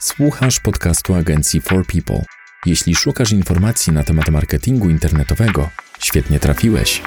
Słuchasz podcastu agencji For People. Jeśli szukasz informacji na temat marketingu internetowego, świetnie trafiłeś.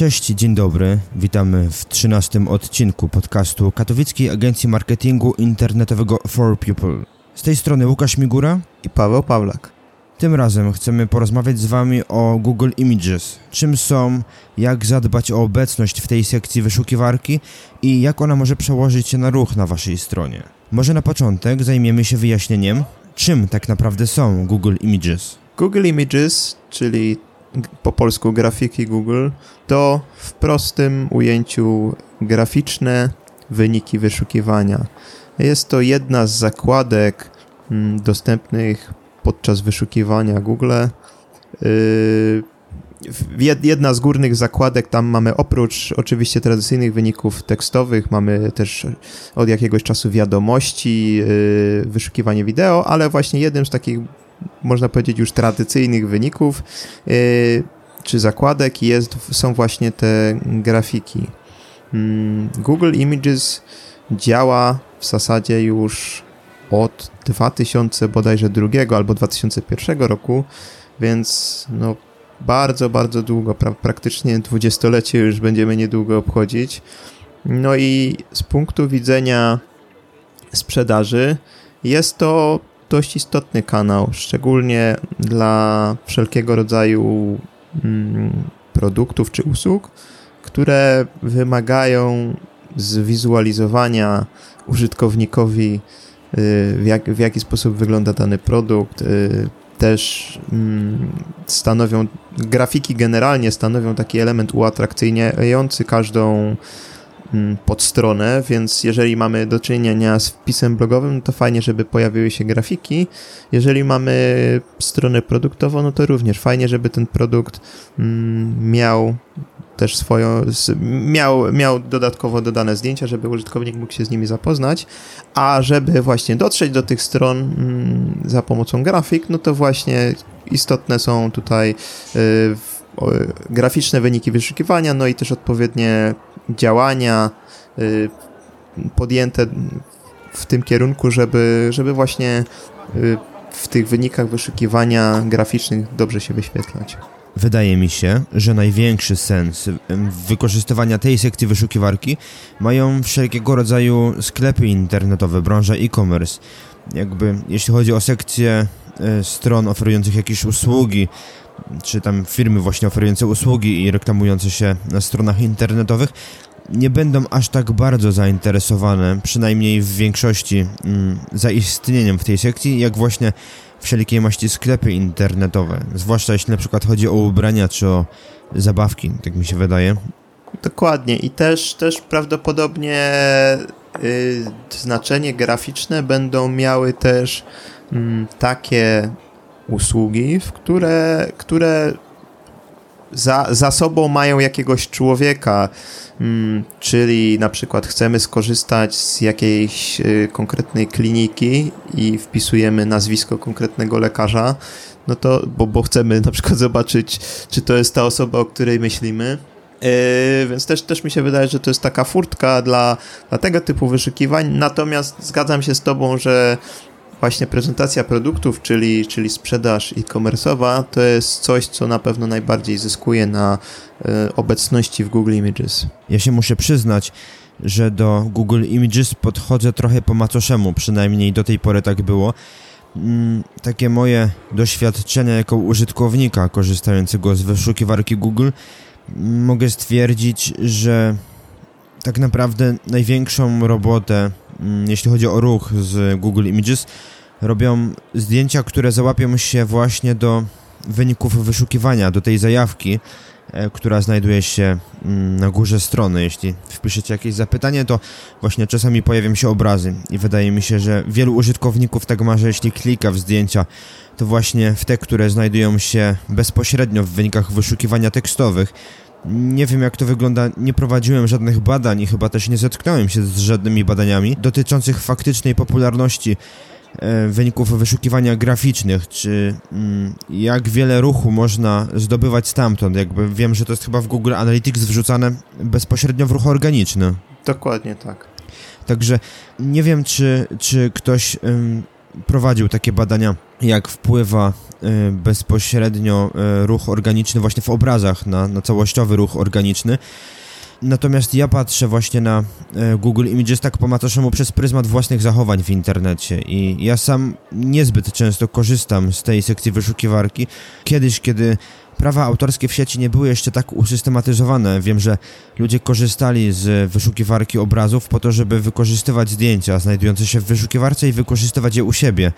Cześć, dzień dobry. Witamy w 13 odcinku podcastu Katowickiej Agencji Marketingu Internetowego For People. Z tej strony Łukasz Migura i Paweł Pawlak. Tym razem chcemy porozmawiać z Wami o Google Images. Czym są, jak zadbać o obecność w tej sekcji wyszukiwarki i jak ona może przełożyć się na ruch na Waszej stronie. Może na początek zajmiemy się wyjaśnieniem, czym tak naprawdę są Google Images. Google Images, czyli po polsku grafiki Google, to w prostym ujęciu graficzne wyniki wyszukiwania. Jest to jedna z zakładek mm, dostępnych podczas wyszukiwania Google. Y, jedna z górnych zakładek, tam mamy oprócz oczywiście tradycyjnych wyników tekstowych, mamy też od jakiegoś czasu wiadomości, y, wyszukiwanie wideo, ale właśnie jednym z takich można powiedzieć, już tradycyjnych wyników y, czy zakładek jest, są właśnie te grafiki. Mm, Google Images działa w zasadzie już od 2000 bodajże drugiego albo 2001 roku, więc no bardzo, bardzo długo, pra praktycznie dwudziestolecie już będziemy niedługo obchodzić. No i z punktu widzenia sprzedaży jest to dość istotny kanał, szczególnie dla wszelkiego rodzaju mm, produktów czy usług, które wymagają zwizualizowania użytkownikowi, y, w, jak, w jaki sposób wygląda dany produkt. Y, też mm, stanowią, grafiki generalnie stanowią taki element uatrakcyjniający każdą pod stronę, więc jeżeli mamy do czynienia z wpisem blogowym, to fajnie, żeby pojawiły się grafiki. Jeżeli mamy stronę produktową, no to również fajnie, żeby ten produkt mm, miał też swoją, miał, miał dodatkowo dodane zdjęcia, żeby użytkownik mógł się z nimi zapoznać, a żeby właśnie dotrzeć do tych stron mm, za pomocą grafik, no to właśnie istotne są tutaj y, graficzne wyniki wyszukiwania, no i też odpowiednie działania y, podjęte w tym kierunku, żeby, żeby właśnie y, w tych wynikach wyszukiwania graficznych dobrze się wyświetlać. Wydaje mi się, że największy sens wykorzystywania tej sekcji wyszukiwarki mają wszelkiego rodzaju sklepy internetowe, branża e-commerce. Jakby jeśli chodzi o sekcję y, stron oferujących jakieś usługi, czy tam firmy właśnie oferujące usługi i reklamujące się na stronach internetowych nie będą aż tak bardzo zainteresowane, przynajmniej w większości, mm, zaistnieniem w tej sekcji, jak właśnie wszelkiej maści sklepy internetowe. Zwłaszcza jeśli na przykład chodzi o ubrania czy o zabawki, tak mi się wydaje. Dokładnie i też, też prawdopodobnie y, znaczenie graficzne będą miały też y, takie usługi, w które, które za, za sobą mają jakiegoś człowieka, mm, czyli na przykład chcemy skorzystać z jakiejś y, konkretnej kliniki i wpisujemy nazwisko konkretnego lekarza, no to, bo, bo chcemy na przykład zobaczyć, czy to jest ta osoba, o której myślimy. Yy, więc też, też mi się wydaje, że to jest taka furtka dla, dla tego typu wyszukiwań. Natomiast zgadzam się z Tobą, że właśnie prezentacja produktów, czyli, czyli sprzedaż e-commerce'owa, to jest coś, co na pewno najbardziej zyskuje na y, obecności w Google Images. Ja się muszę przyznać, że do Google Images podchodzę trochę po macoszemu, przynajmniej do tej pory tak było. Mm, takie moje doświadczenia jako użytkownika korzystającego z wyszukiwarki Google mogę stwierdzić, że tak naprawdę największą robotę, jeśli chodzi o ruch z Google Images, robią zdjęcia, które załapią się właśnie do wyników wyszukiwania, do tej zajawki, e, która znajduje się mm, na górze strony. Jeśli wpiszecie jakieś zapytanie, to właśnie czasami pojawią się obrazy i wydaje mi się, że wielu użytkowników tak ma, że jeśli klika w zdjęcia, to właśnie w te, które znajdują się bezpośrednio w wynikach wyszukiwania tekstowych, nie wiem jak to wygląda, nie prowadziłem żadnych badań i chyba też nie zetknąłem się z żadnymi badaniami dotyczących faktycznej popularności e, wyników wyszukiwania graficznych, czy mm, jak wiele ruchu można zdobywać stamtąd. Jakby wiem, że to jest chyba w Google Analytics wrzucane bezpośrednio w ruch organiczny. Dokładnie tak. Także nie wiem, czy, czy ktoś ym, prowadził takie badania, jak wpływa y, bezpośrednio y, ruch organiczny właśnie w obrazach na, na całościowy ruch organiczny. Natomiast ja patrzę właśnie na e, Google Images tak po macoszemu przez pryzmat własnych zachowań w internecie i ja sam niezbyt często korzystam z tej sekcji wyszukiwarki. Kiedyś, kiedy prawa autorskie w sieci nie były jeszcze tak usystematyzowane, wiem, że ludzie korzystali z wyszukiwarki obrazów po to, żeby wykorzystywać zdjęcia znajdujące się w wyszukiwarce i wykorzystywać je u siebie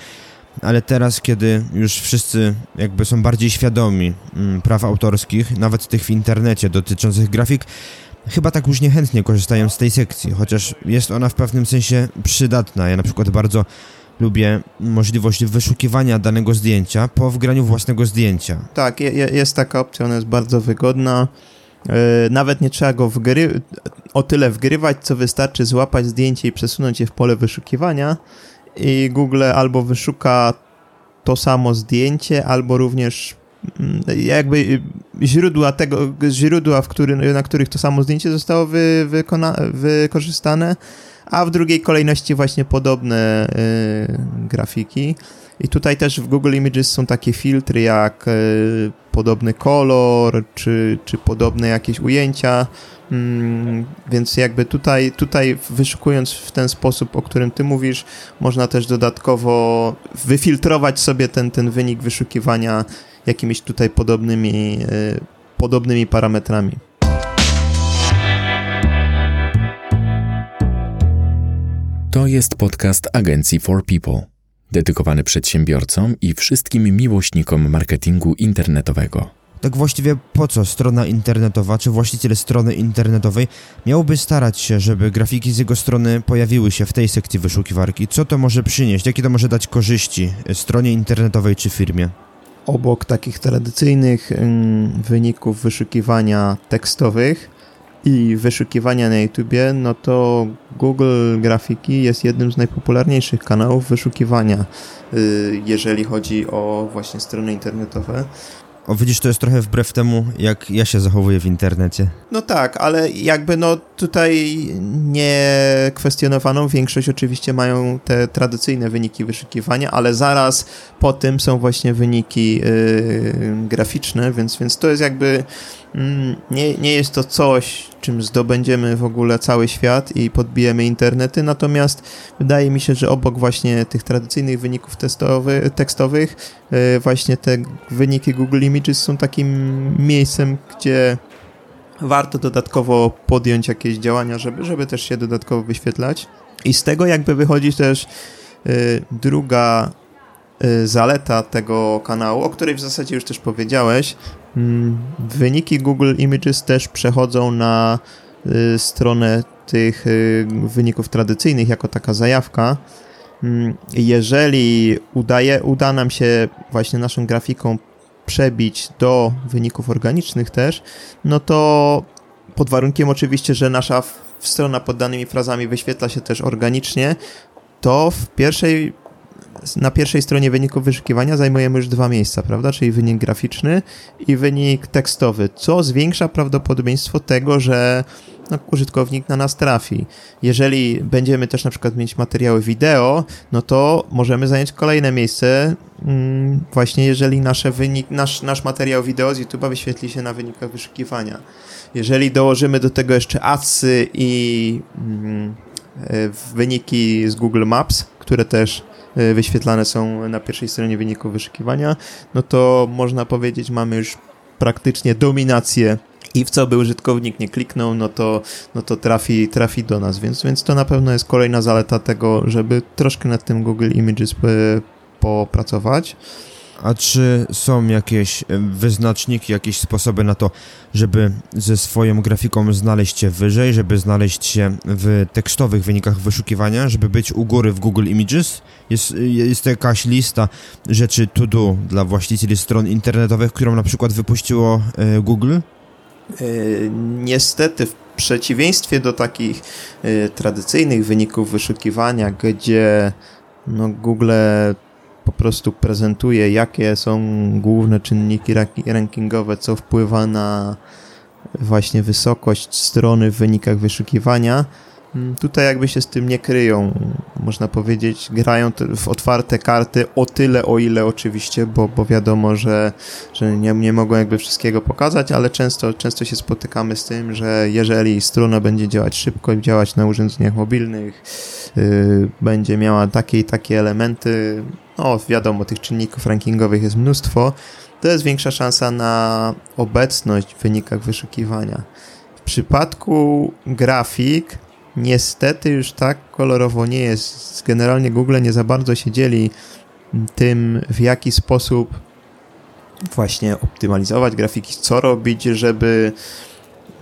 ale teraz, kiedy już wszyscy jakby są bardziej świadomi mm, praw autorskich, nawet tych w internecie dotyczących grafik, chyba tak już niechętnie korzystają z tej sekcji, chociaż jest ona w pewnym sensie przydatna. Ja na przykład bardzo lubię możliwość wyszukiwania danego zdjęcia po wgraniu własnego zdjęcia. Tak, je, jest taka opcja, ona jest bardzo wygodna. Yy, nawet nie trzeba go wgry o tyle wgrywać, co wystarczy złapać zdjęcie i przesunąć je w pole wyszukiwania i Google albo wyszuka to samo zdjęcie, albo również Mm, jakby źródła tego, źródła, w który, na których to samo zdjęcie zostało wy, wykona, wykorzystane, a w drugiej kolejności właśnie podobne y, grafiki. I tutaj też w Google Images są takie filtry jak y, podobny kolor, czy, czy podobne jakieś ujęcia, mm, więc jakby tutaj, tutaj wyszukując w ten sposób, o którym ty mówisz, można też dodatkowo wyfiltrować sobie ten, ten wynik wyszukiwania jakimiś tutaj podobnymi, e, podobnymi parametrami. To jest podcast agencji For People, dedykowany przedsiębiorcom i wszystkim miłośnikom marketingu internetowego. Tak właściwie po co strona internetowa, czy właściciel strony internetowej miałby starać się, żeby grafiki z jego strony pojawiły się w tej sekcji wyszukiwarki? Co to może przynieść? Jakie to może dać korzyści stronie internetowej czy firmie? obok takich tradycyjnych wyników wyszukiwania tekstowych i wyszukiwania na YouTubie, no to Google Grafiki jest jednym z najpopularniejszych kanałów wyszukiwania, y, jeżeli chodzi o właśnie strony internetowe. O widzisz, to jest trochę wbrew temu, jak ja się zachowuję w internecie. No tak, ale jakby no tutaj niekwestionowaną większość oczywiście mają te tradycyjne wyniki wyszukiwania, ale zaraz po tym są właśnie wyniki yy, graficzne, więc, więc to jest jakby mm, nie, nie jest to coś, czym zdobędziemy w ogóle cały świat i podbijemy internety, natomiast wydaje mi się, że obok właśnie tych tradycyjnych wyników testowy, tekstowych, właśnie te wyniki Google Images są takim miejscem, gdzie warto dodatkowo podjąć jakieś działania, żeby, żeby też się dodatkowo wyświetlać. I z tego jakby wychodzi też y, druga y, zaleta tego kanału, o której w zasadzie już też powiedziałeś. Y, wyniki Google Images też przechodzą na stronę tych wyników tradycyjnych jako taka zajawka. Mm, jeżeli udaje, uda nam się właśnie naszą grafiką przebić do wyników organicznych też, no to pod warunkiem oczywiście, że nasza strona pod danymi frazami wyświetla się też organicznie, to w pierwszej, na pierwszej stronie wyników wyszukiwania zajmujemy już dwa miejsca, prawda? Czyli wynik graficzny i wynik tekstowy, co zwiększa prawdopodobieństwo tego, że użytkownik na nas trafi. Jeżeli będziemy też na przykład mieć materiały wideo, no to możemy zająć kolejne miejsce, mm, właśnie jeżeli nasze wynik, nasz, nasz materiał wideo z YouTube'a wyświetli się na wynikach wyszukiwania. Jeżeli dołożymy do tego jeszcze adsy i mm, e, wyniki z Google Maps, które też e, wyświetlane są na pierwszej stronie wyników wyszukiwania, no to można powiedzieć, mamy już praktycznie dominację i w co by użytkownik nie kliknął, no to, no to trafi, trafi do nas, więc, więc to na pewno jest kolejna zaleta tego, żeby troszkę nad tym Google Images popracować. A czy są jakieś wyznaczniki, jakieś sposoby na to, żeby ze swoją grafiką znaleźć się wyżej, żeby znaleźć się w tekstowych wynikach wyszukiwania, żeby być u góry w Google Images? Jest, jest jakaś lista rzeczy to do dla właścicieli stron internetowych, którą na przykład wypuściło e, Google? E, niestety, w przeciwieństwie do takich e, tradycyjnych wyników wyszukiwania, gdzie no Google po prostu prezentuje, jakie są główne czynniki rankingowe, co wpływa na właśnie wysokość strony w wynikach wyszukiwania. Mm, tutaj jakby się z tym nie kryją, można powiedzieć, grają w otwarte karty o tyle, o ile oczywiście, bo, bo wiadomo, że, że nie, nie mogą jakby wszystkiego pokazać, ale często, często się spotykamy z tym, że jeżeli strona będzie działać szybko, działać na urządzeniach mobilnych, yy, będzie miała takie i takie elementy, no wiadomo, tych czynników rankingowych jest mnóstwo, to jest większa szansa na obecność w wynikach wyszukiwania. W przypadku grafik niestety już tak kolorowo nie jest. Generalnie Google nie za bardzo się dzieli tym, w jaki sposób właśnie optymalizować grafiki, co robić, żeby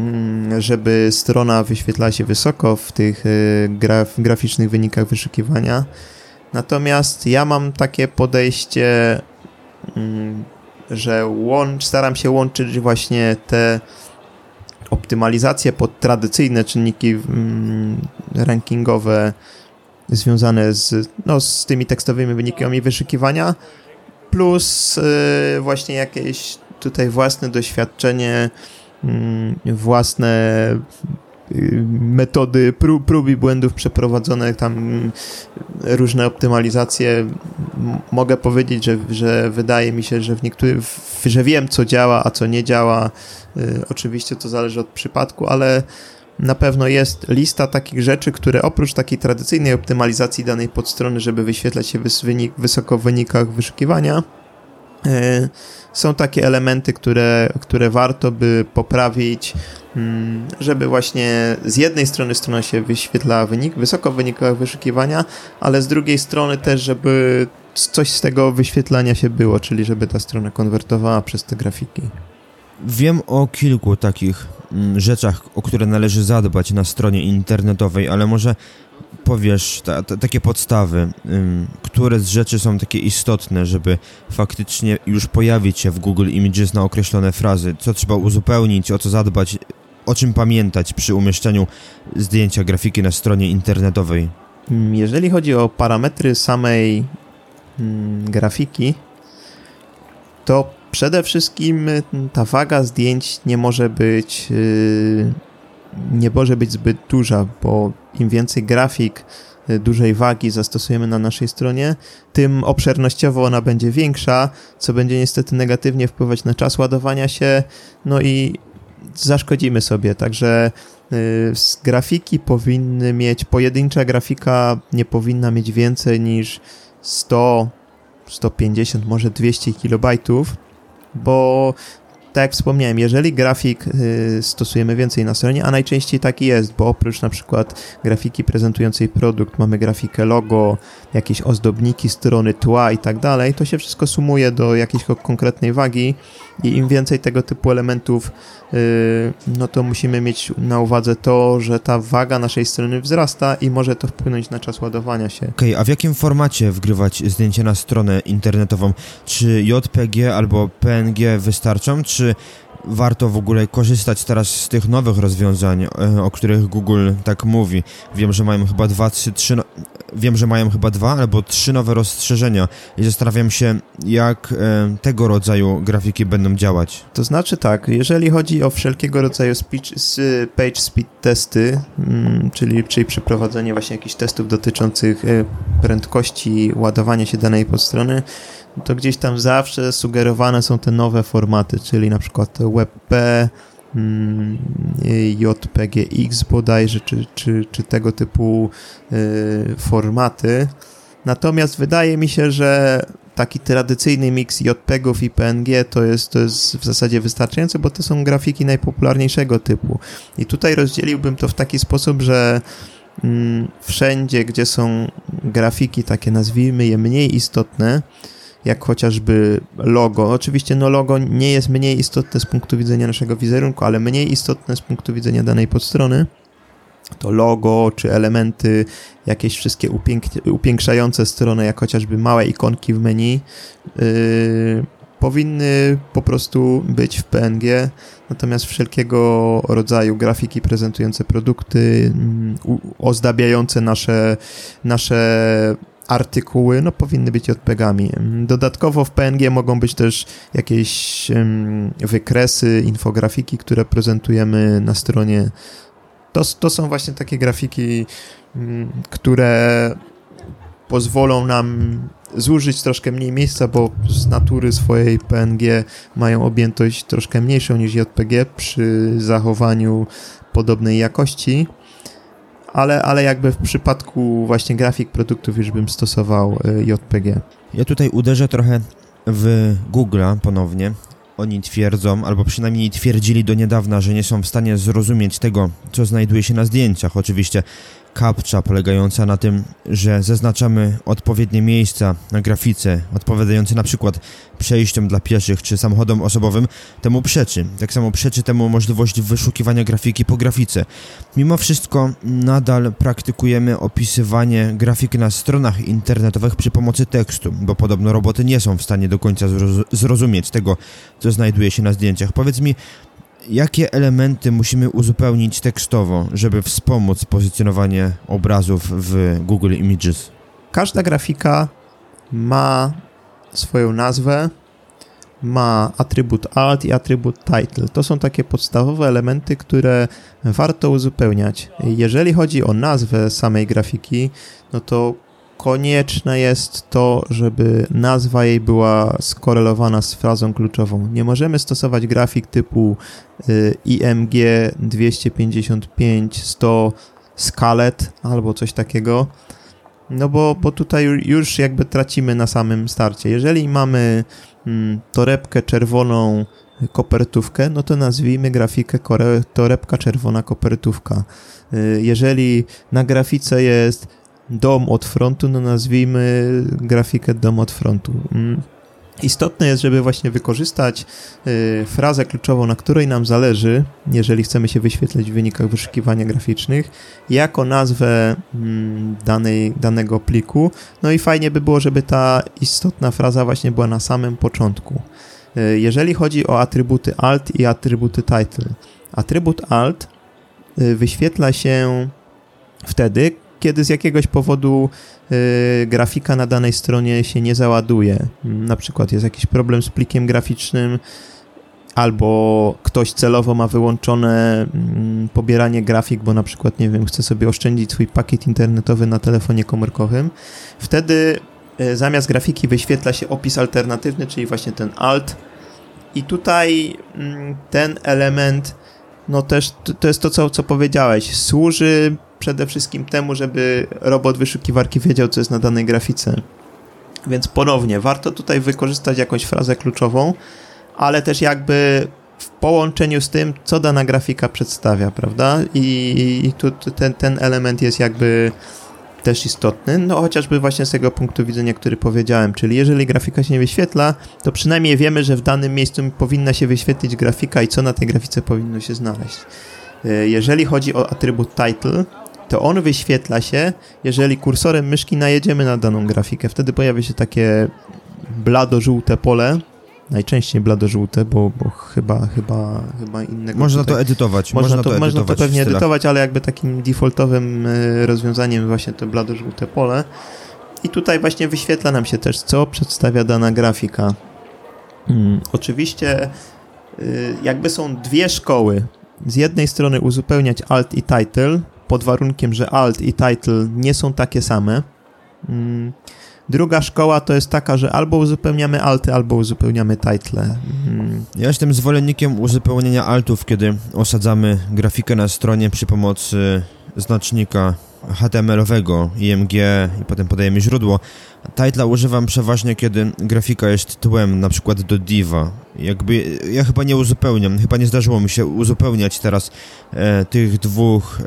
mm, żeby strona wyświetlała się wysoko w tych y, graf, graficznych wynikach wyszukiwania. Natomiast ja mam takie podejście, mm, że łącz, staram się łączyć właśnie te optymalizację pod tradycyjne czynniki mm, rankingowe związane z, no, z tymi tekstowymi wynikami wyszukiwania, plus y, właśnie jakieś tutaj własne doświadczenie, mm, własne metody prób, prób i błędów przeprowadzone, tam różne optymalizacje. Mogę powiedzieć, że, że wydaje mi się, że w niektórych, że wiem co działa, a co nie działa Y, oczywiście to zależy od przypadku, ale na pewno jest lista takich rzeczy, które oprócz takiej tradycyjnej optymalizacji danej podstrony, żeby wyświetlać się wynik, wysoko w wynikach wyszukiwania, y, są takie elementy, które, które warto by poprawić, mm, żeby właśnie z jednej strony strona się wyświetlała wynik, wysoko w wynikach wyszukiwania, ale z drugiej strony też, żeby coś z tego wyświetlania się było, czyli żeby ta strona konwertowała przez te grafiki. Wiem o kilku takich mm, rzeczach, o które należy zadbać na stronie internetowej, ale może powiesz ta, ta, takie podstawy, ym, które z rzeczy są takie istotne, żeby faktycznie już pojawić się w Google Images na określone frazy, co trzeba uzupełnić, o co zadbać, o czym pamiętać przy umieszczeniu zdjęcia grafiki na stronie internetowej. Mm, jeżeli chodzi o parametry samej mm, grafiki, to Przede wszystkim ta waga zdjęć nie może być y, nie może być zbyt duża, bo im więcej grafik y, dużej wagi zastosujemy na naszej stronie, tym obszernościowo ona będzie większa, co będzie niestety negatywnie wpływać na czas ładowania się, no i zaszkodzimy sobie, także grafiki powinny mieć, pojedyncza grafika nie powinna mieć więcej niż 100, 150, może 200 kilobajtów, bo tak jak wspomniałem, jeżeli grafik y, stosujemy więcej na stronie, a najczęściej taki jest, bo oprócz na przykład grafiki prezentującej produkt, mamy grafikę logo, jakieś ozdobniki strony, tła i tak dalej, to się wszystko sumuje do jakiejś konkretnej wagi i im więcej tego typu elementów, y, no to musimy mieć na uwadze to, że ta waga naszej strony wzrasta i może to wpłynąć na czas ładowania się. Okej, okay, a w jakim formacie wgrywać zdjęcie na stronę internetową? Czy JPG albo PNG wystarczą, czy warto w ogóle korzystać teraz z tych nowych rozwiązań, e, o których Google tak mówi. Wiem, że mają chyba dwa, trzy, trzy, no... wiem, że mają chyba dwa albo trzy nowe rozszerzenia i zastanawiam się, jak e, tego rodzaju grafiki będą działać. To znaczy tak, jeżeli chodzi o wszelkiego rodzaju speech, page speed testy, mm, czyli, czyli przeprowadzenie właśnie jakichś testów dotyczących e, prędkości ładowania się danej podstrony, to gdzieś tam zawsze sugerowane są te nowe formaty, czyli na przykład WebP, mm, JPGX bodajże, czy, czy, czy tego typu y, formaty. Natomiast wydaje mi się, że taki tradycyjny miks JPEGów i PNG to jest, to jest w zasadzie wystarczające, bo to są grafiki najpopularniejszego typu. I tutaj rozdzieliłbym to w taki sposób, że mm, wszędzie, gdzie są grafiki takie, nazwijmy je mniej istotne, jak chociażby logo. Oczywiście no logo nie jest mniej istotne z punktu widzenia naszego wizerunku, ale mniej istotne z punktu widzenia danej podstrony. To logo, czy elementy, jakieś wszystkie upięk- upiększające stronę, jak chociażby małe ikonki w menu, yy, powinny po prostu być w PNG, natomiast wszelkiego rodzaju grafiki prezentujące produkty, mm, ozdabiające nasze, nasze artykuły no, powinny być JPEGami. Dodatkowo w PNG mogą być też jakieś um, wykresy, infografiki, które prezentujemy na stronie. To, to są właśnie takie grafiki, um, które pozwolą nam zużyć troszkę mniej miejsca, bo z natury swojej PNG mają objętość troszkę mniejszą niż JPG przy zachowaniu podobnej jakości ale, ale jakby w przypadku właśnie grafik produktów już bym stosował y, JPG. Ja tutaj uderzę trochę w Google'a ponownie. Oni twierdzą, albo przynajmniej twierdzili do niedawna, że nie są w stanie zrozumieć tego, co znajduje się na zdjęciach. Oczywiście captcha polegająca na tym, że zaznaczamy odpowiednie miejsca na grafice, odpowiadające na przykład przejściom dla pieszych czy samochodom osobowym, temu przeczy. Tak samo przeczy temu możliwość wyszukiwania grafiki po grafice. Mimo wszystko nadal praktykujemy opisywanie grafiki na stronach internetowych przy pomocy tekstu, bo podobno roboty nie są w stanie do końca zrozumieć tego, co znajduje się na zdjęciach. Powiedz mi, jakie elementy musimy uzupełnić tekstowo, żeby wspomóc pozycjonowanie obrazów w Google Images? Każda grafika ma swoją nazwę, ma atrybut alt i atrybut title. To są takie podstawowe elementy, które warto uzupełniać. Jeżeli chodzi o nazwę samej grafiki, no to konieczne jest to, żeby nazwa jej była skorelowana z frazą kluczową. Nie możemy stosować grafik typu y, IMG 255 100 scalet albo coś takiego, no bo, bo tutaj już jakby tracimy na samym starcie. Jeżeli mamy mm, torebkę czerwoną kopertówkę, no to nazwijmy grafikę torebka czerwona kopertówka. Y, jeżeli na grafice jest dom od frontu, no nazwijmy grafikę dom od frontu. Mm. Istotne jest, żeby właśnie wykorzystać y, frazę kluczową, na której nam zależy, jeżeli chcemy się wyświetlić w wynikach wyszukiwania graficznych, jako nazwę mm, danej, danego pliku. No i fajnie by było, żeby ta istotna fraza właśnie była na samym początku. Y, jeżeli chodzi o atrybuty alt i atrybuty title. Atrybut alt y, wyświetla się wtedy, kiedy z jakiegoś powodu y, grafika na danej stronie się nie załaduje. Na przykład jest jakiś problem z plikiem graficznym, albo ktoś celowo ma wyłączone mm, pobieranie grafik, bo na przykład, nie wiem, chce sobie oszczędzić swój pakiet internetowy na telefonie komórkowym. Wtedy y, zamiast grafiki wyświetla się opis alternatywny, czyli właśnie ten alt. I tutaj mm, ten element, no też to jest to, co, co powiedziałeś, służy przede wszystkim temu, żeby robot wyszukiwarki wiedział, co jest na danej grafice. Więc ponownie, warto tutaj wykorzystać jakąś frazę kluczową, ale też jakby w połączeniu z tym, co dana grafika przedstawia, prawda? I, i tu ten, ten element jest jakby też istotny, no chociażby właśnie z tego punktu widzenia, który powiedziałem, czyli jeżeli grafika się nie wyświetla, to przynajmniej wiemy, że w danym miejscu powinna się wyświetlić grafika i co na tej grafice powinno się znaleźć. E, jeżeli chodzi o atrybut title, to on wyświetla się, jeżeli kursorem myszki najedziemy na daną grafikę. Wtedy pojawia się takie blado-żółte pole, najczęściej blado-żółte, bo, bo chyba, chyba, chyba innego. Można tutaj... to edytować. Można, można to, to można to pewnie edytować, ale jakby takim defaultowym e, rozwiązaniem właśnie to blado-żółte pole. I tutaj właśnie wyświetla nam się też, co przedstawia dana grafika. Hmm, oczywiście y, jakby są dwie szkoły. Z jednej strony uzupełniać alt i title, pod warunkiem, że alt i title nie są takie same. Mm. Druga szkoła to jest taka, że albo uzupełniamy alty, albo uzupełniamy title. Mm. Ja jestem zwolennikiem uzupełnienia altów, kiedy osadzamy grafikę na stronie przy pomocy znacznika HTML-owego, IMG i potem podajemy źródło. Titla używam przeważnie, kiedy grafika jest tłem, na przykład do diva. Jakby, ja chyba nie uzupełniam, chyba nie zdarzyło mi się uzupełniać teraz e, tych dwóch, e,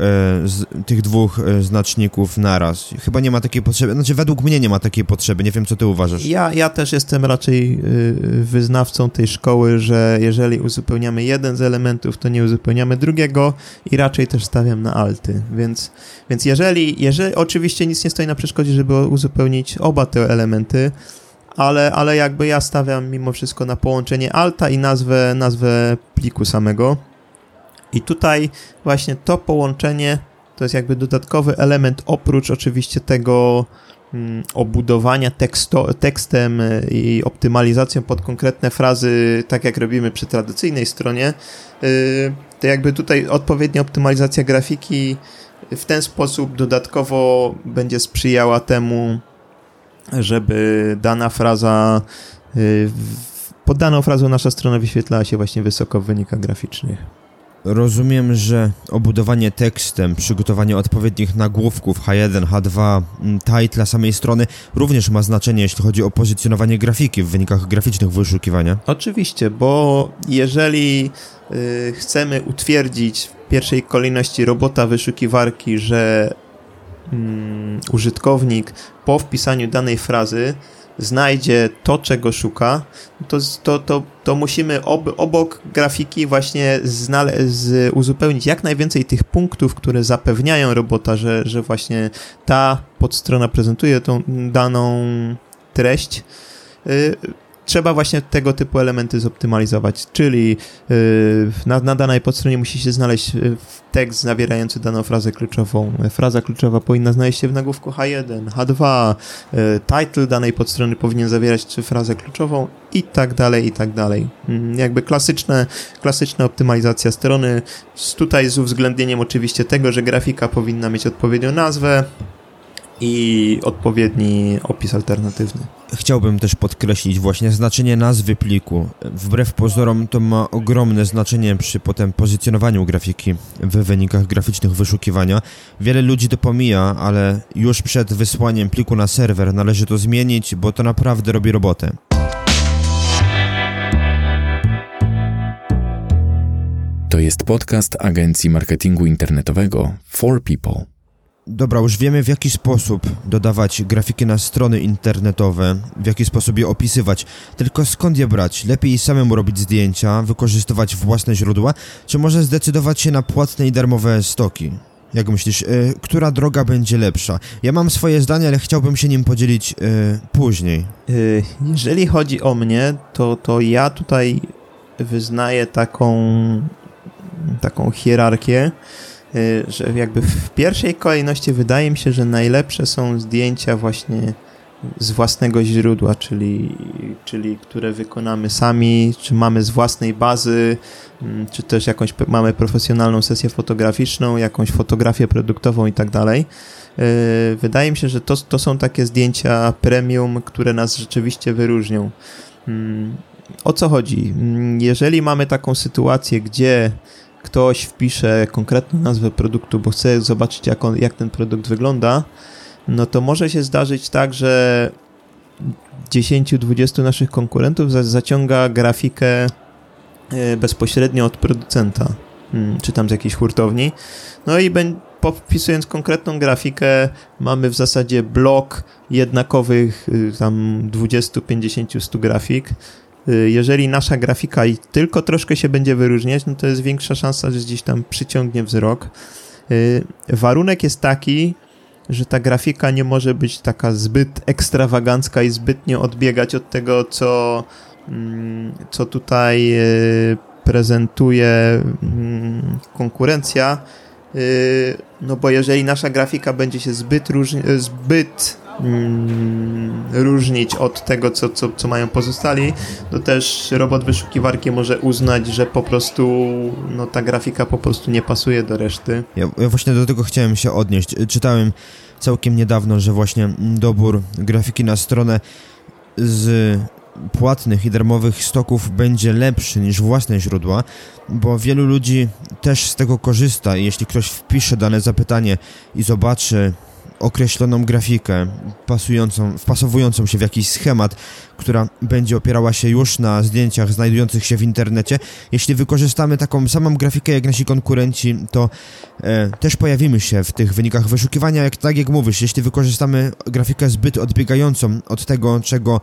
z, tych dwóch e, znaczników naraz. Chyba nie ma takiej potrzeby, znaczy według mnie nie ma takiej potrzeby, nie wiem co ty uważasz. Ja, ja też jestem raczej y, wyznawcą tej szkoły, że jeżeli uzupełniamy jeden z elementów, to nie uzupełniamy drugiego i raczej też stawiam na alty, więc, więc jeżeli, jeżeli oczywiście nic nie stoi na przeszkodzie, żeby uzupełnić oba te elementy, ale, ale jakby ja stawiam mimo wszystko na połączenie alta i nazwę, nazwę pliku samego. I tutaj właśnie to połączenie to jest jakby dodatkowy element oprócz oczywiście tego mm, obudowania teksto, tekstem i optymalizacją pod konkretne frazy, tak jak robimy przy tradycyjnej stronie, to jakby tutaj odpowiednia optymalizacja grafiki w ten sposób dodatkowo będzie sprzyjała temu, żeby dana fraza pod daną frazą nasza strona wyświetlała się właśnie wysoko w wynikach graficznych. Rozumiem, że obudowanie tekstem, przygotowanie odpowiednich nagłówków H1, H2, mm, title samej strony również ma znaczenie, jeśli chodzi o pozycjonowanie grafiki w wynikach graficznych wyszukiwania. Oczywiście, bo jeżeli y, chcemy utwierdzić w pierwszej kolejności robota wyszukiwarki, że y, użytkownik po wpisaniu danej frazy znajdzie to, czego szuka, to, to, to, to musimy ob, obok grafiki właśnie znale- z, uzupełnić jak najwięcej tych punktów, które zapewniają robota, że, że właśnie ta podstrona prezentuje tą daną treść. Y, trzeba właśnie tego typu elementy zoptymalizować, czyli yy, na, na danej podstronie musi się znaleźć yy, tekst zawierający daną frazę kluczową. Fraza kluczowa powinna znaleźć się w nagłówku H1, H2, yy, title danej podstrony powinien zawierać frazę kluczową i tak dalej, i tak dalej. Yy, jakby klasyczne, klasyczna optymalizacja strony, tutaj z uwzględnieniem oczywiście tego, że grafika powinna mieć odpowiednią nazwę, i odpowiedni opis alternatywny. Chciałbym też podkreślić właśnie znaczenie nazwy pliku. Wbrew pozorom to ma ogromne znaczenie przy potem pozycjonowaniu grafiki w wynikach graficznych wyszukiwania. Wiele ludzi to pomija, ale już przed wysłaniem pliku na serwer należy to zmienić, bo to naprawdę robi robotę. To jest podcast agencji marketingu internetowego For People. Dobra, już wiemy w jaki sposób dodawać grafiki na strony internetowe, w jaki sposób je opisywać. Tylko skąd je brać? Lepiej samemu robić zdjęcia, wykorzystywać własne źródła, czy może zdecydować się na płatne i darmowe stoki? Jak myślisz, yy, która droga będzie lepsza? Ja mam swoje zdanie, ale chciałbym się nim podzielić yy, później. Yy, jeżeli chodzi o mnie, to, to ja tutaj wyznaję taką, taką hierarchię. Y, że jakby w pierwszej kolejności wydaje mi się, że najlepsze są zdjęcia właśnie z własnego źródła, czyli, czyli które wykonamy sami, czy mamy z własnej bazy, mm, czy też jakąś mamy profesjonalną sesję fotograficzną, jakąś fotografię produktową i tak dalej. Y, wydaje mi się, że to, to są takie zdjęcia premium, które nas rzeczywiście wyróżnią. Mm, o co chodzi? Mm, jeżeli mamy taką sytuację, gdzie ktoś wpisze konkretną nazwę produktu, bo chce zobaczyć, jak, on, jak ten produkt wygląda, no to może się zdarzyć tak, że 10-20 naszych konkurentów zaciąga grafikę e, bezpośrednio od producenta, hmm, czy tam z jakiejś hurtowni. No i wpisując konkretną grafikę, mamy w zasadzie blok jednakowych y, tam 20, 50, 100 grafik, jeżeli nasza grafika tylko troszkę się będzie wyróżniać, no to jest większa szansa, że gdzieś tam przyciągnie wzrok. Y, warunek jest taki, że ta grafika nie może być taka zbyt ekstrawagancka i zbytnio odbiegać od tego, co, mm, co tutaj y, prezentuje mm, konkurencja. No bo jeżeli nasza grafika będzie się zbyt, różni, zbyt mm, różnić od tego, co, co, co mają pozostali, to też robot wyszukiwarki może uznać, że po prostu no, ta grafika po prostu nie pasuje do reszty. Ja, ja właśnie do tego chciałem się odnieść. Czytałem całkiem niedawno, że właśnie dobór grafiki na stronę z płatnych i darmowych stoków będzie lepszy niż własne źródła, bo wielu ludzi też z tego korzysta jeśli ktoś wpisze dane zapytanie i zobaczy określoną grafikę, pasującą, wpasowującą się w jakiś schemat, która będzie opierała się już na zdjęciach znajdujących się w internecie. Jeśli wykorzystamy taką samą grafikę jak nasi konkurenci, to e, też pojawimy się w tych wynikach wyszukiwania, jak tak jak mówisz, jeśli wykorzystamy grafikę zbyt odbiegającą od tego, czego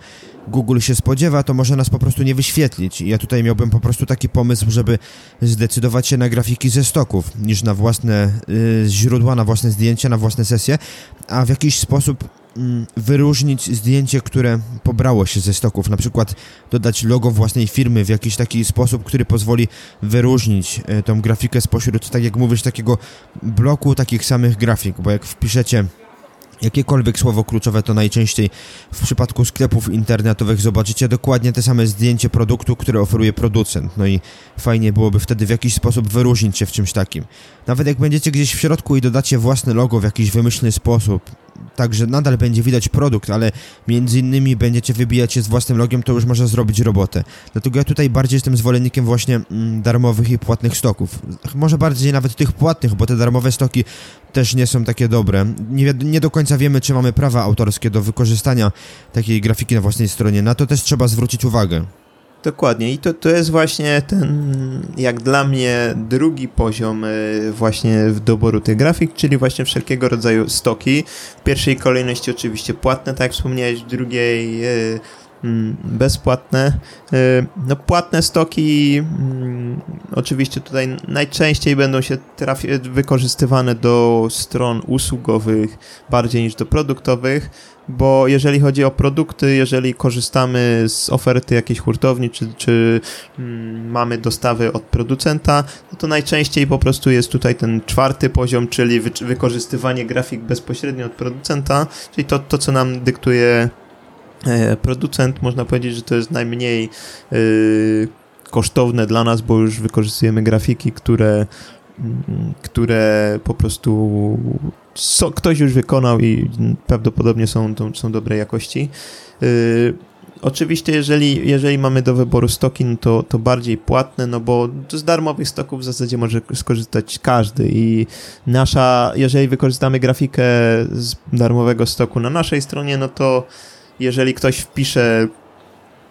Google się spodziewa, to może nas po prostu nie wyświetlić. Ja tutaj miałbym po prostu taki pomysł, żeby zdecydować się na grafiki ze stoków, niż na własne y, źródła, na własne zdjęcia, na własne sesje, a w jakiś sposób wyróżnić zdjęcie, które pobrało się ze stoków, na przykład dodać logo własnej firmy w jakiś taki sposób, który pozwoli wyróżnić y, tą grafikę spośród, tak jak mówisz, takiego bloku takich samych grafik, bo jak wpiszecie jakiekolwiek słowo kluczowe, to najczęściej w przypadku sklepów internetowych zobaczycie dokładnie te same zdjęcie produktu, które oferuje producent. No i fajnie byłoby wtedy w jakiś sposób wyróżnić się w czymś takim. Nawet jak będziecie gdzieś w środku i dodacie własne logo w jakiś wymyślny sposób, także nadal będzie widać produkt, ale między innymi będziecie wybijać się z własnym logiem, to już może zrobić robotę. Dlatego ja tutaj bardziej jestem zwolennikiem właśnie mm, darmowych i płatnych stoków. Może bardziej nawet tych płatnych, bo te darmowe stoki też nie są takie dobre. Nie, nie do końca wiemy, czy mamy prawa autorskie do wykorzystania takiej grafiki na własnej stronie. Na to też trzeba zwrócić uwagę. Dokładnie i to, to jest właśnie ten, jak dla mnie, drugi poziom y, właśnie w doboru tych grafik, czyli właśnie wszelkiego rodzaju stoki. W pierwszej kolejności oczywiście płatne, tak jak wspomniałeś, w drugiej y, mm, bezpłatne. Y, no płatne stoki mm, oczywiście tutaj najczęściej będą się wykorzystywane do stron usługowych bardziej niż do produktowych bo jeżeli chodzi o produkty, jeżeli korzystamy z oferty jakiejś hurtowni, czy, czy mm, mamy dostawy od producenta, no to najczęściej po prostu jest tutaj ten czwarty poziom, czyli wy, wykorzystywanie grafik bezpośrednio od producenta, czyli to, to co nam dyktuje e, producent, można powiedzieć, że to jest najmniej e, kosztowne dla nas, bo już wykorzystujemy grafiki, które które po prostu so, ktoś już wykonał i prawdopodobnie są, są dobrej jakości. Yy, oczywiście, jeżeli, jeżeli mamy do wyboru stoki, no to, to bardziej płatne, no bo z darmowych stoków w zasadzie może skorzystać każdy i nasza, jeżeli wykorzystamy grafikę z darmowego stoku na naszej stronie, no to jeżeli ktoś wpisze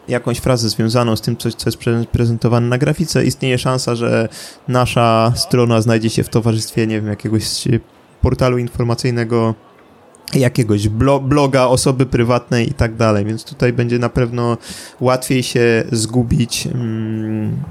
jakąś frazę związaną z tym, co, co jest prezentowane na grafice, istnieje szansa, że nasza strona znajdzie się w towarzystwie, nie wiem, jakiegoś portalu informacyjnego, jakiegoś bloga, osoby prywatnej i tak dalej, więc tutaj będzie na pewno łatwiej się zgubić mm,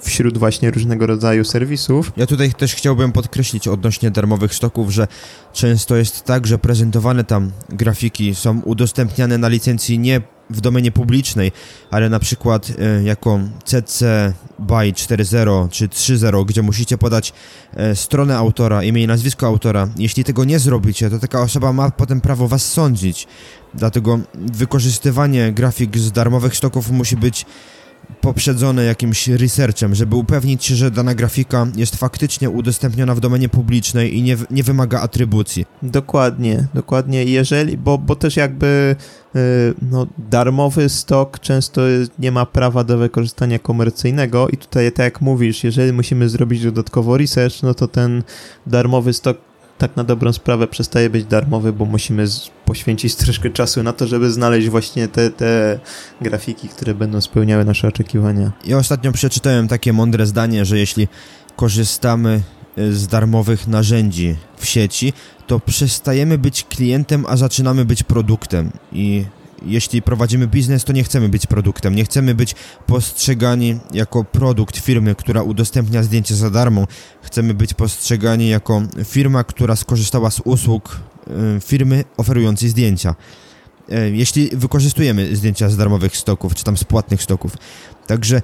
wśród właśnie różnego rodzaju serwisów. Ja tutaj też chciałbym podkreślić odnośnie darmowych stoków, że często jest tak, że prezentowane tam grafiki są udostępniane na licencji nie w domenie publicznej, ale na przykład e, jako CC BY 4.0 czy 3.0, gdzie musicie podać e, stronę autora, imię i nazwisko autora. Jeśli tego nie zrobicie, to taka osoba ma potem prawo was sądzić. Dlatego wykorzystywanie grafik z darmowych stoków musi być poprzedzone jakimś researchem, żeby upewnić się, że dana grafika jest faktycznie udostępniona w domenie publicznej i nie, nie wymaga atrybucji. Dokładnie, dokładnie. Jeżeli, bo, bo też jakby y, no, darmowy stok często nie ma prawa do wykorzystania komercyjnego i tutaj tak jak mówisz, jeżeli musimy zrobić dodatkowo research, no to ten darmowy stok tak na dobrą sprawę przestaje być darmowy, bo musimy poświęcić troszkę czasu na to, żeby znaleźć właśnie te, te grafiki, które będą spełniały nasze oczekiwania. Ja ostatnio przeczytałem takie mądre zdanie, że jeśli korzystamy y, z darmowych narzędzi w sieci, to przestajemy być klientem, a zaczynamy być produktem. I jeśli prowadzimy biznes, to nie chcemy być produktem, nie chcemy być postrzegani jako produkt firmy, która udostępnia zdjęcie za darmo. Chcemy być postrzegani jako firma, która skorzystała z usług y, firmy oferującej zdjęcia. E, jeśli wykorzystujemy zdjęcia z darmowych stoków, czy tam z płatnych stoków. Także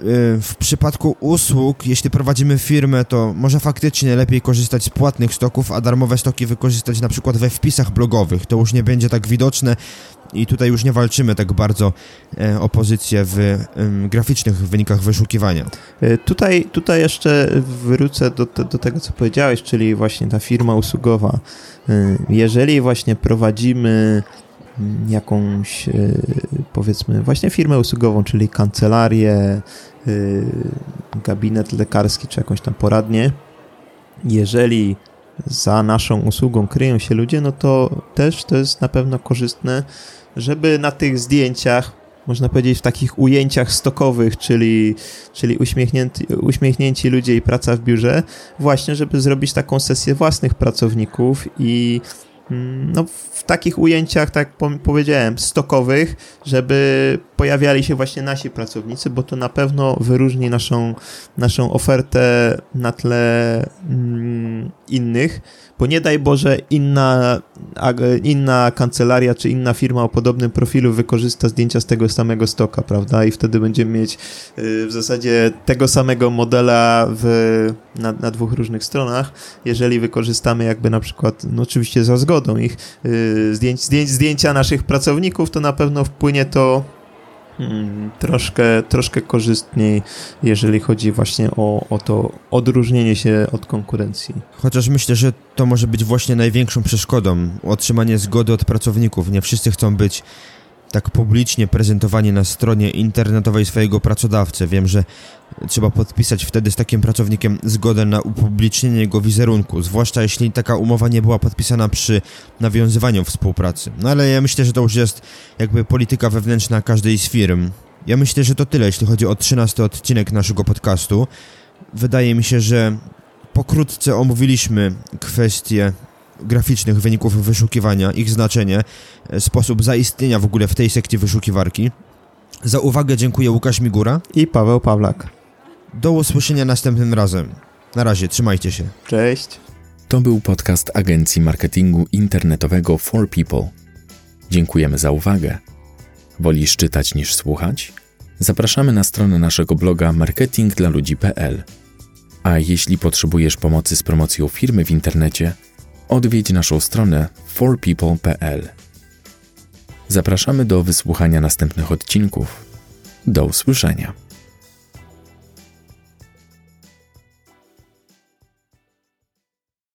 Y, w przypadku usług, jeśli prowadzimy firmę, to może faktycznie lepiej korzystać z płatnych stoków, a darmowe stoki wykorzystać na przykład we wpisach blogowych. To już nie będzie tak widoczne i tutaj już nie walczymy tak bardzo e, o pozycję w graficznych wynikach wyszukiwania. E, tutaj, tutaj jeszcze wrócę do, do tego, co powiedziałeś, czyli właśnie ta firma usługowa. E, jeżeli właśnie prowadzimy jakąś powiedzmy właśnie firmę usługową, czyli kancelarię, gabinet lekarski czy jakąś tam poradnię, jeżeli za naszą usługą kryją się ludzie, no to też to jest na pewno korzystne, żeby na tych zdjęciach, można powiedzieć w takich ujęciach stokowych, czyli, czyli uśmiechnięci, uśmiechnięci ludzie i praca w biurze, właśnie żeby zrobić taką sesję własnych pracowników i Mm, no, w takich ujęciach, tak powiedziałem, stokowych, żeby pojawiali się właśnie nasi pracownicy, bo to na pewno wyróżni naszą, naszą ofertę na tle mm, innych, bo nie daj Boże inna, inna kancelaria czy inna firma o podobnym profilu wykorzysta zdjęcia z tego samego stoka, prawda? I wtedy będziemy mieć y, w zasadzie tego samego modela w, na, na dwóch różnych stronach. Jeżeli wykorzystamy jakby na przykład, no oczywiście za zgodą ich, y, zdjęć, zdjęć, zdjęcia naszych pracowników, to na pewno wpłynie to troszkę, troszkę korzystniej, jeżeli chodzi właśnie o, o to odróżnienie się od konkurencji. Chociaż myślę, że to może być właśnie największą przeszkodą otrzymanie zgody od pracowników. Nie wszyscy chcą być tak publicznie prezentowani na stronie internetowej swojego pracodawcy. Wiem, że trzeba podpisać wtedy z takim pracownikiem zgodę na upublicznienie jego wizerunku, zwłaszcza jeśli taka umowa nie była podpisana przy nawiązywaniu współpracy. No ale ja myślę, że to już jest jakby polityka wewnętrzna każdej z firm. Ja myślę, że to tyle, jeśli chodzi o 13 odcinek naszego podcastu. Wydaje mi się, że pokrótce omówiliśmy kwestie graficznych wyników wyszukiwania, ich znaczenie, sposób zaistnienia w ogóle w tej sekcji wyszukiwarki. Za uwagę dziękuję Łukasz Migura i Paweł Pawlak. Do usłyszenia następnym razem. Na razie, trzymajcie się. Cześć. To był podcast agencji marketingu internetowego For People. Dziękujemy za uwagę. Wolisz czytać niż słuchać? Zapraszamy na stronę naszego bloga marketingdlaludzi.pl. A jeśli potrzebujesz pomocy z promocją firmy w internecie, odwiedź naszą stronę forpeople.pl. Zapraszamy do wysłuchania następnych odcinków. Do usłyszenia.